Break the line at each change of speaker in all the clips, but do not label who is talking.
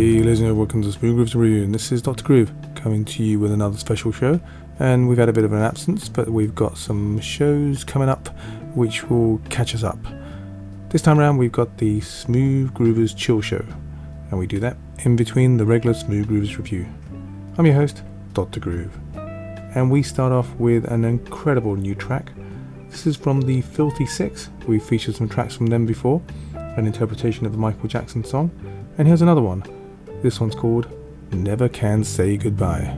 Hey, ladies and gentlemen, welcome to Smooth Grooves Review, and this is Dr. Groove coming to you with another special show. And we've had a bit of an absence, but we've got some shows coming up which will catch us up. This time around, we've got the Smooth Groovers Chill Show, and we do that in between the regular Smooth Groovers Review. I'm your host, Dr. Groove, and we start off with an incredible new track. This is from the Filthy Six. We've featured some tracks from them before, an interpretation of the Michael Jackson song, and here's another one. This one's called Never Can Say Goodbye.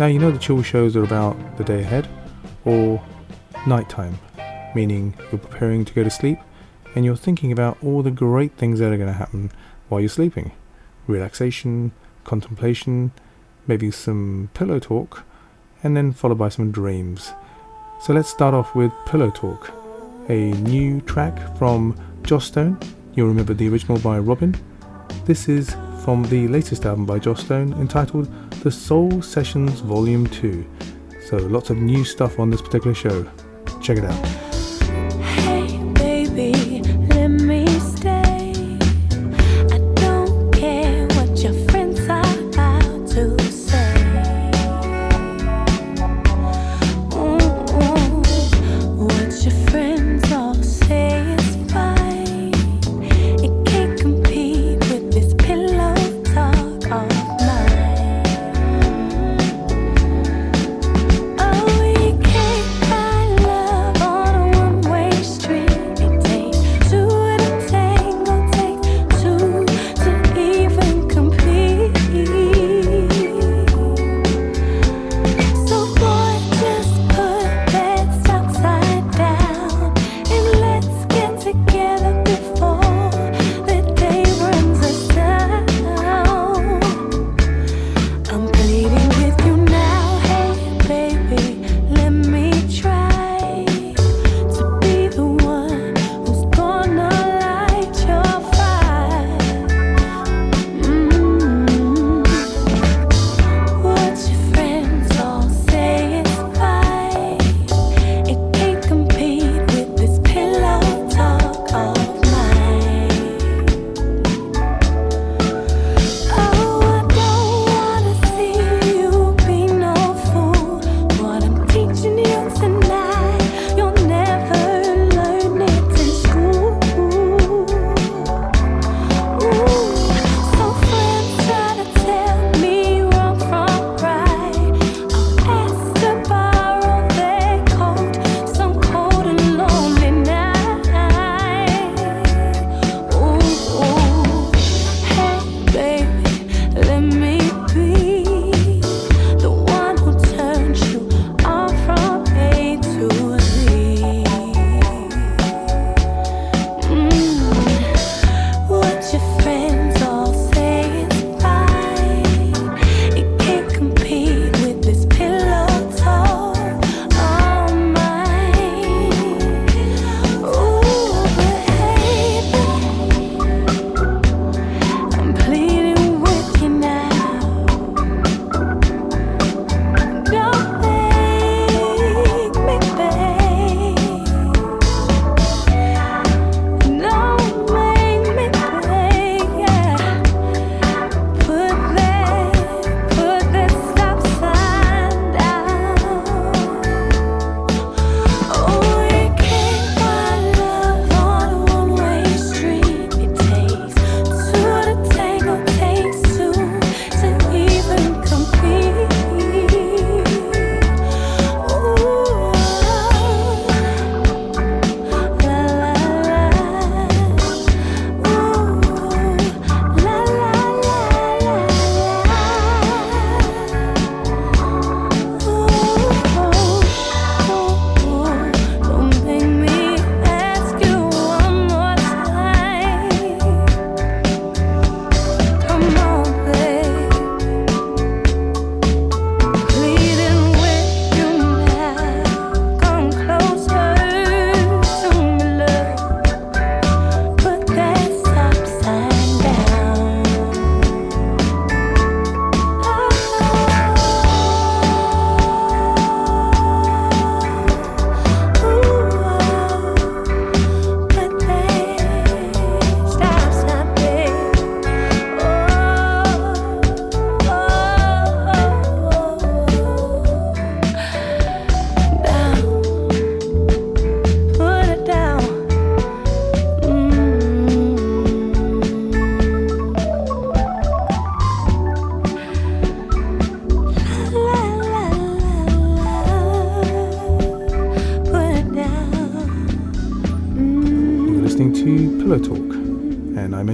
Now, you know the chill shows are about the day ahead or nighttime, meaning you're preparing to go to sleep and you're thinking about all the great things that are going to happen while you're sleeping relaxation, contemplation, maybe some pillow talk, and then followed by some dreams. So let's start off with Pillow Talk, a new track from Joss Stone. You'll remember the original by Robin. This is from the latest album by Joss Stone entitled The Soul Sessions Volume 2. So lots of new stuff on this particular show. Check it out.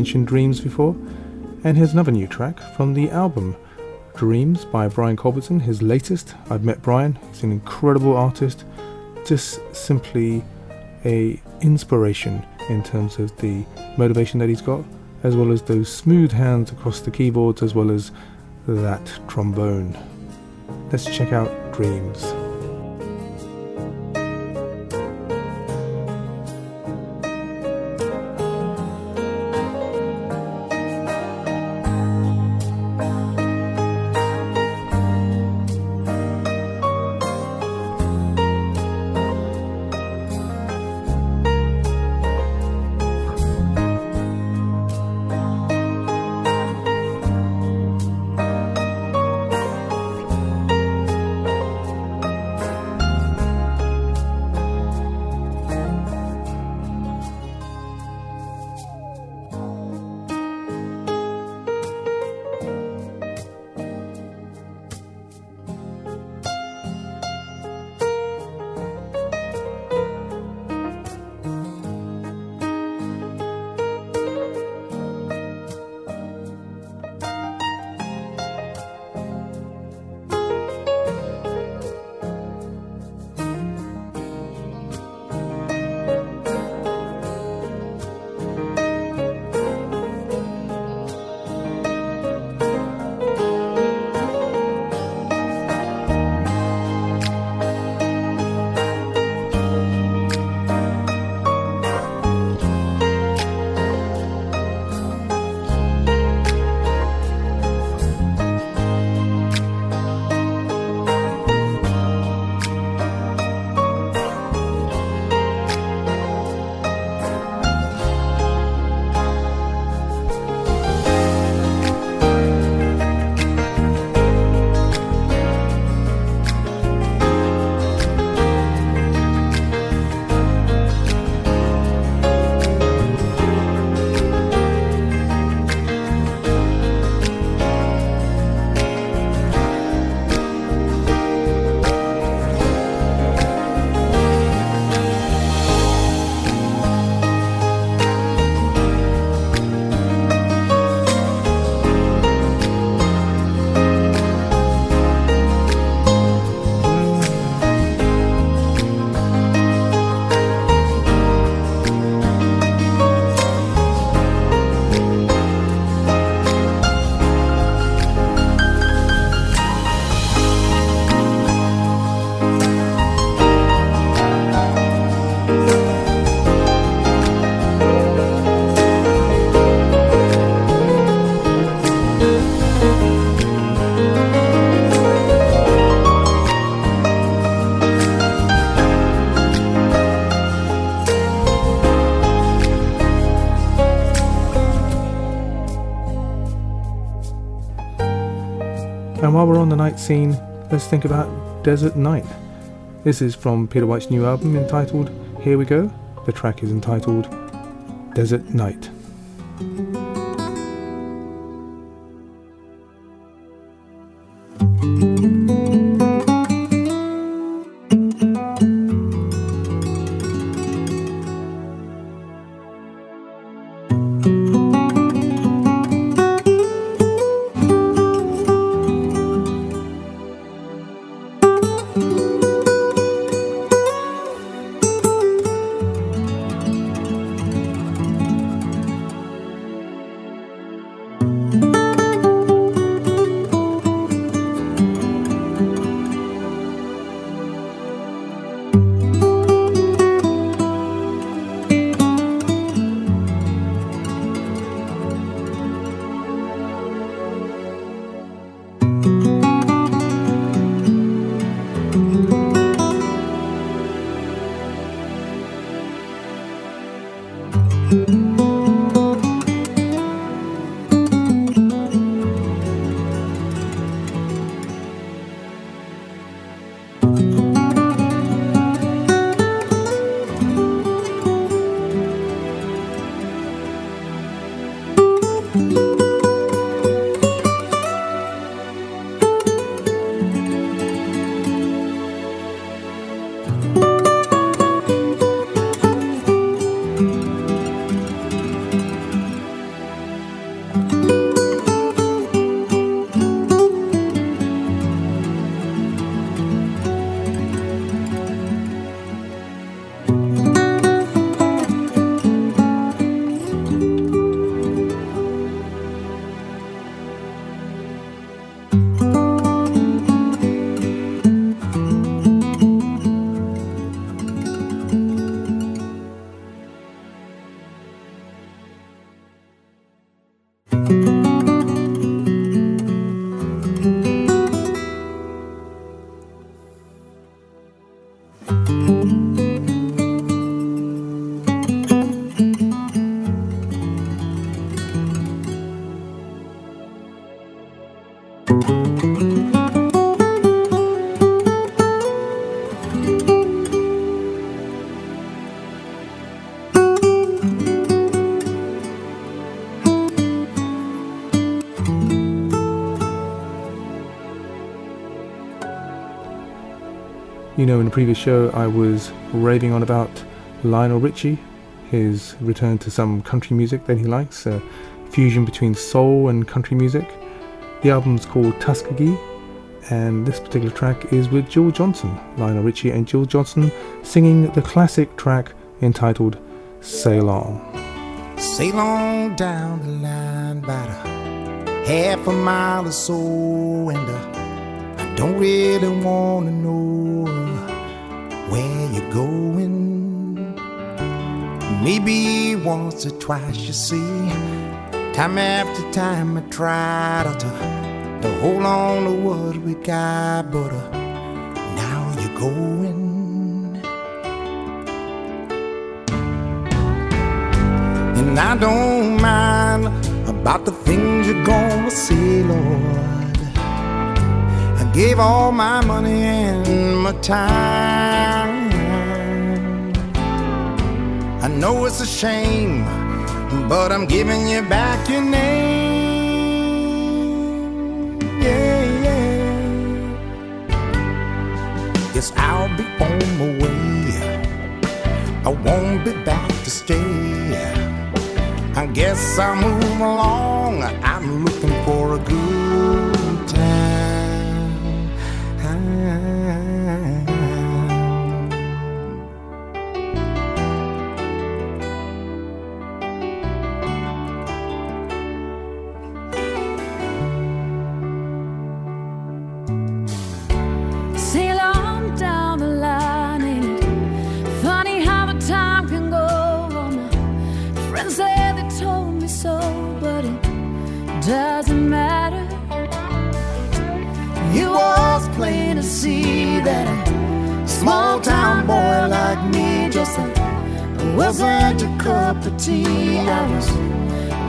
Mentioned Dreams before. And here's another new track from the album Dreams by Brian Culbertson, his latest. I've met Brian, he's an incredible artist, just simply a inspiration in terms of the motivation that he's got, as well as those smooth hands across the keyboards, as well as that trombone. Let's check out Dreams. On the night scene, let's think about Desert Night. This is from Peter White's new album entitled Here We Go. The track is entitled Desert Night. You know, in the previous show, I was raving on about Lionel Richie, his return to some country music that he likes, a fusion between soul and country music. The album's called Tuskegee, and this particular track is with Jill Johnson, Lionel Richie and Jill Johnson singing the classic track entitled Sail On.
Sail on down the line about a half a mile or so, and uh, I don't really want to know going. Maybe once or twice, you see. Time after time, I tried to, to hold on to what we got, but uh, now you're going. And I don't mind about the things you're gonna see, Lord. I gave all my money and my time. Know it's a shame, but I'm giving you back your name. Yeah, yeah. Yes, I'll be on my way. I won't be back to stay. I guess I'll move along. I'm looking for a good small town boy like me just wasn't your cup of tea. I was,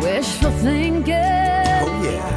Wishful thinking.
oh yeah.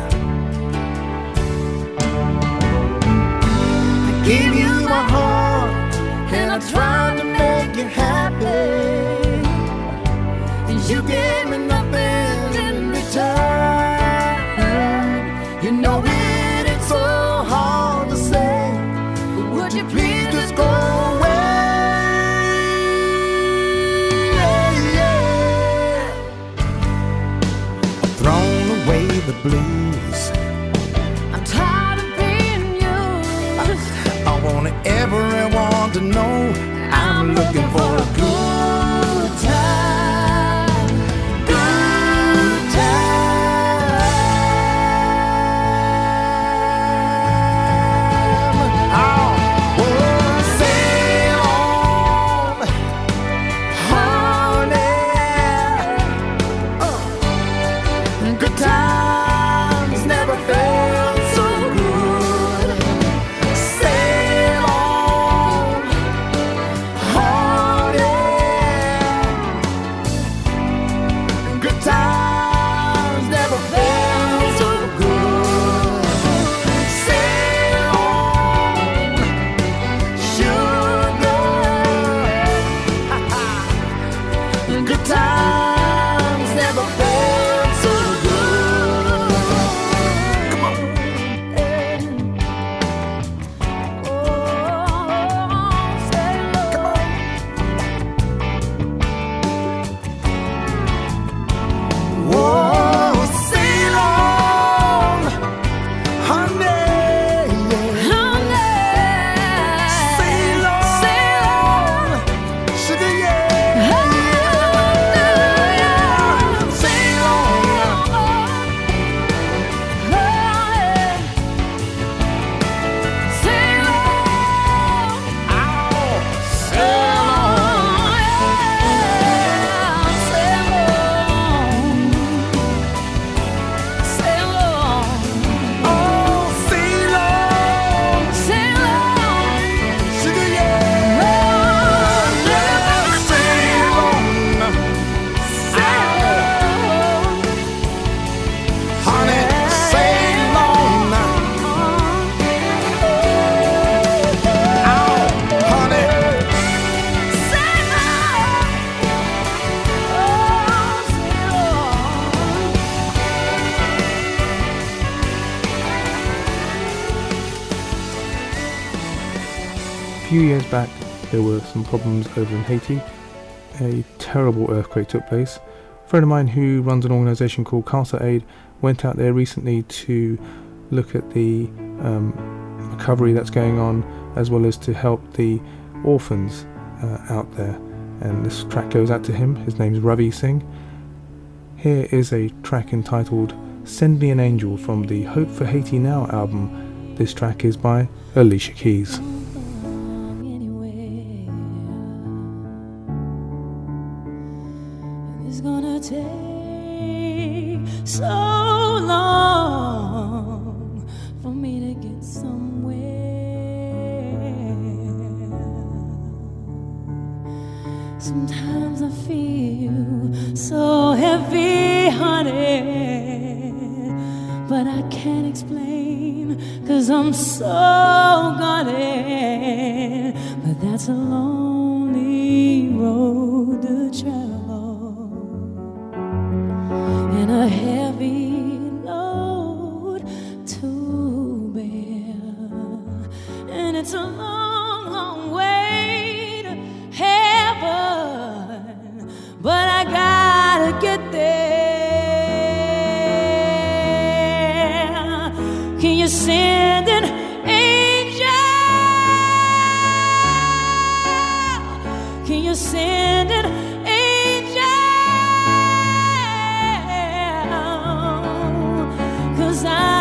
Few years back, there were some problems over in Haiti. A terrible earthquake took place. A friend of mine who runs an organisation called Khalsa Aid went out there recently to look at the um, recovery that's going on, as well as to help the orphans uh, out there. And this track goes out to him. His name's Ravi Singh. Here is a track entitled Send Me an Angel from the Hope for Haiti Now album. This track is by Alicia Keys.
Sometimes I feel so heavy hearted, but I can't explain, cause I'm so guarded. But that's a lonely road Cause I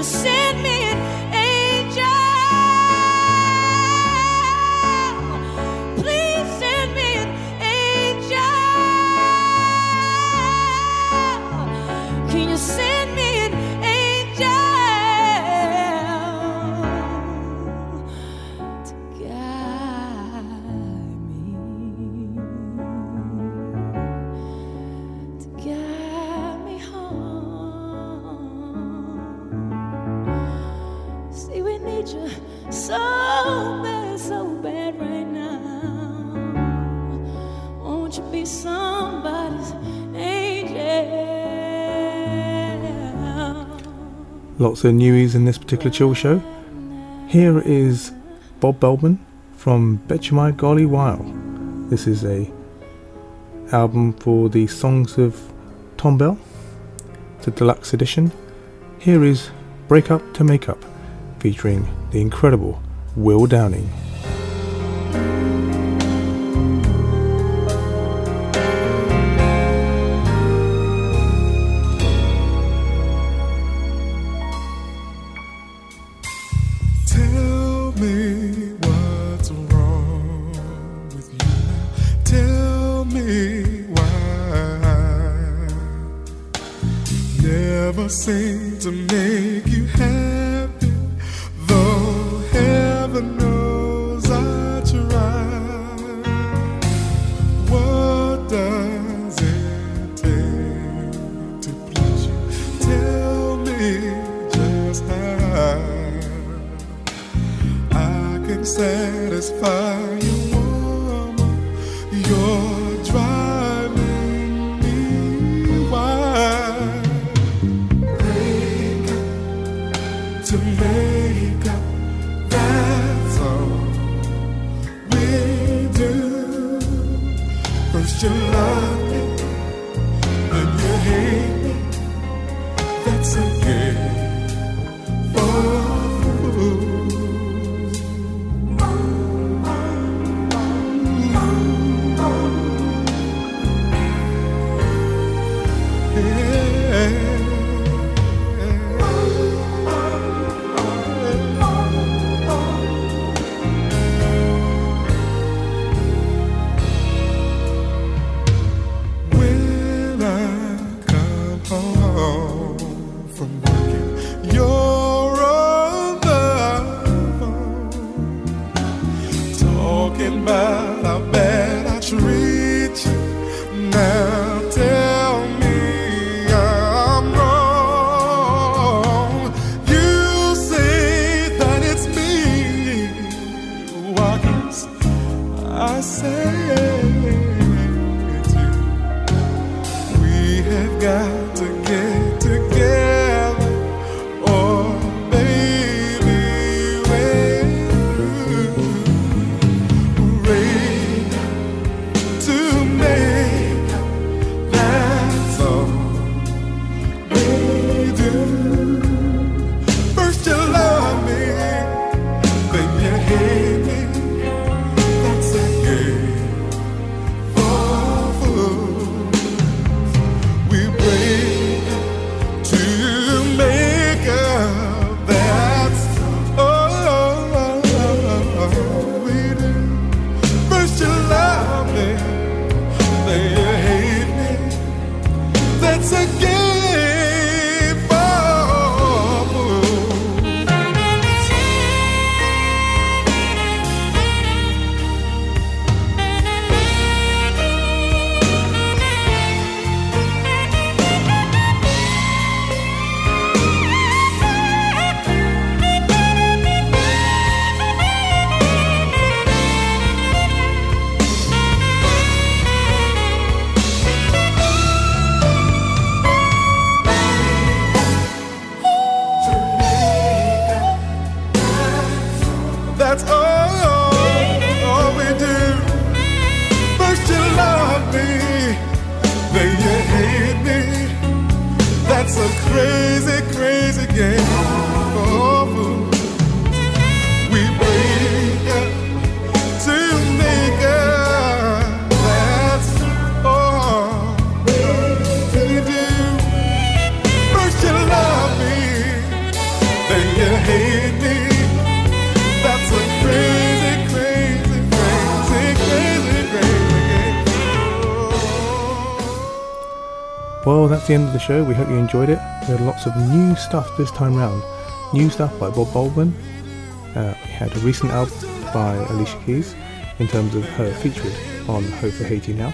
you send
Lots of newies in this particular chill show. Here is Bob Baldwin from Betcha By Golly Wow. This is a album for the songs of Thom Bell. It's a deluxe edition. Here is Break Up to Make Up, featuring the incredible Will Downing.
I
show. We hope you enjoyed it. We had lots of new stuff this time round. New stuff by Bob Baldwin. Uh, we had a recent album by Alicia Keys in terms of her featured on Hope for Haiti Now.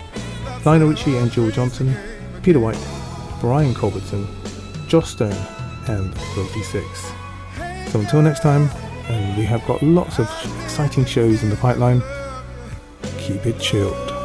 Lionel Richie and Jill Johnson, Peter White, Brian Culbertson, Joss Stone, and Rosie Six. So until next time, and we have got lots of exciting shows in the pipeline. Keep it chilled.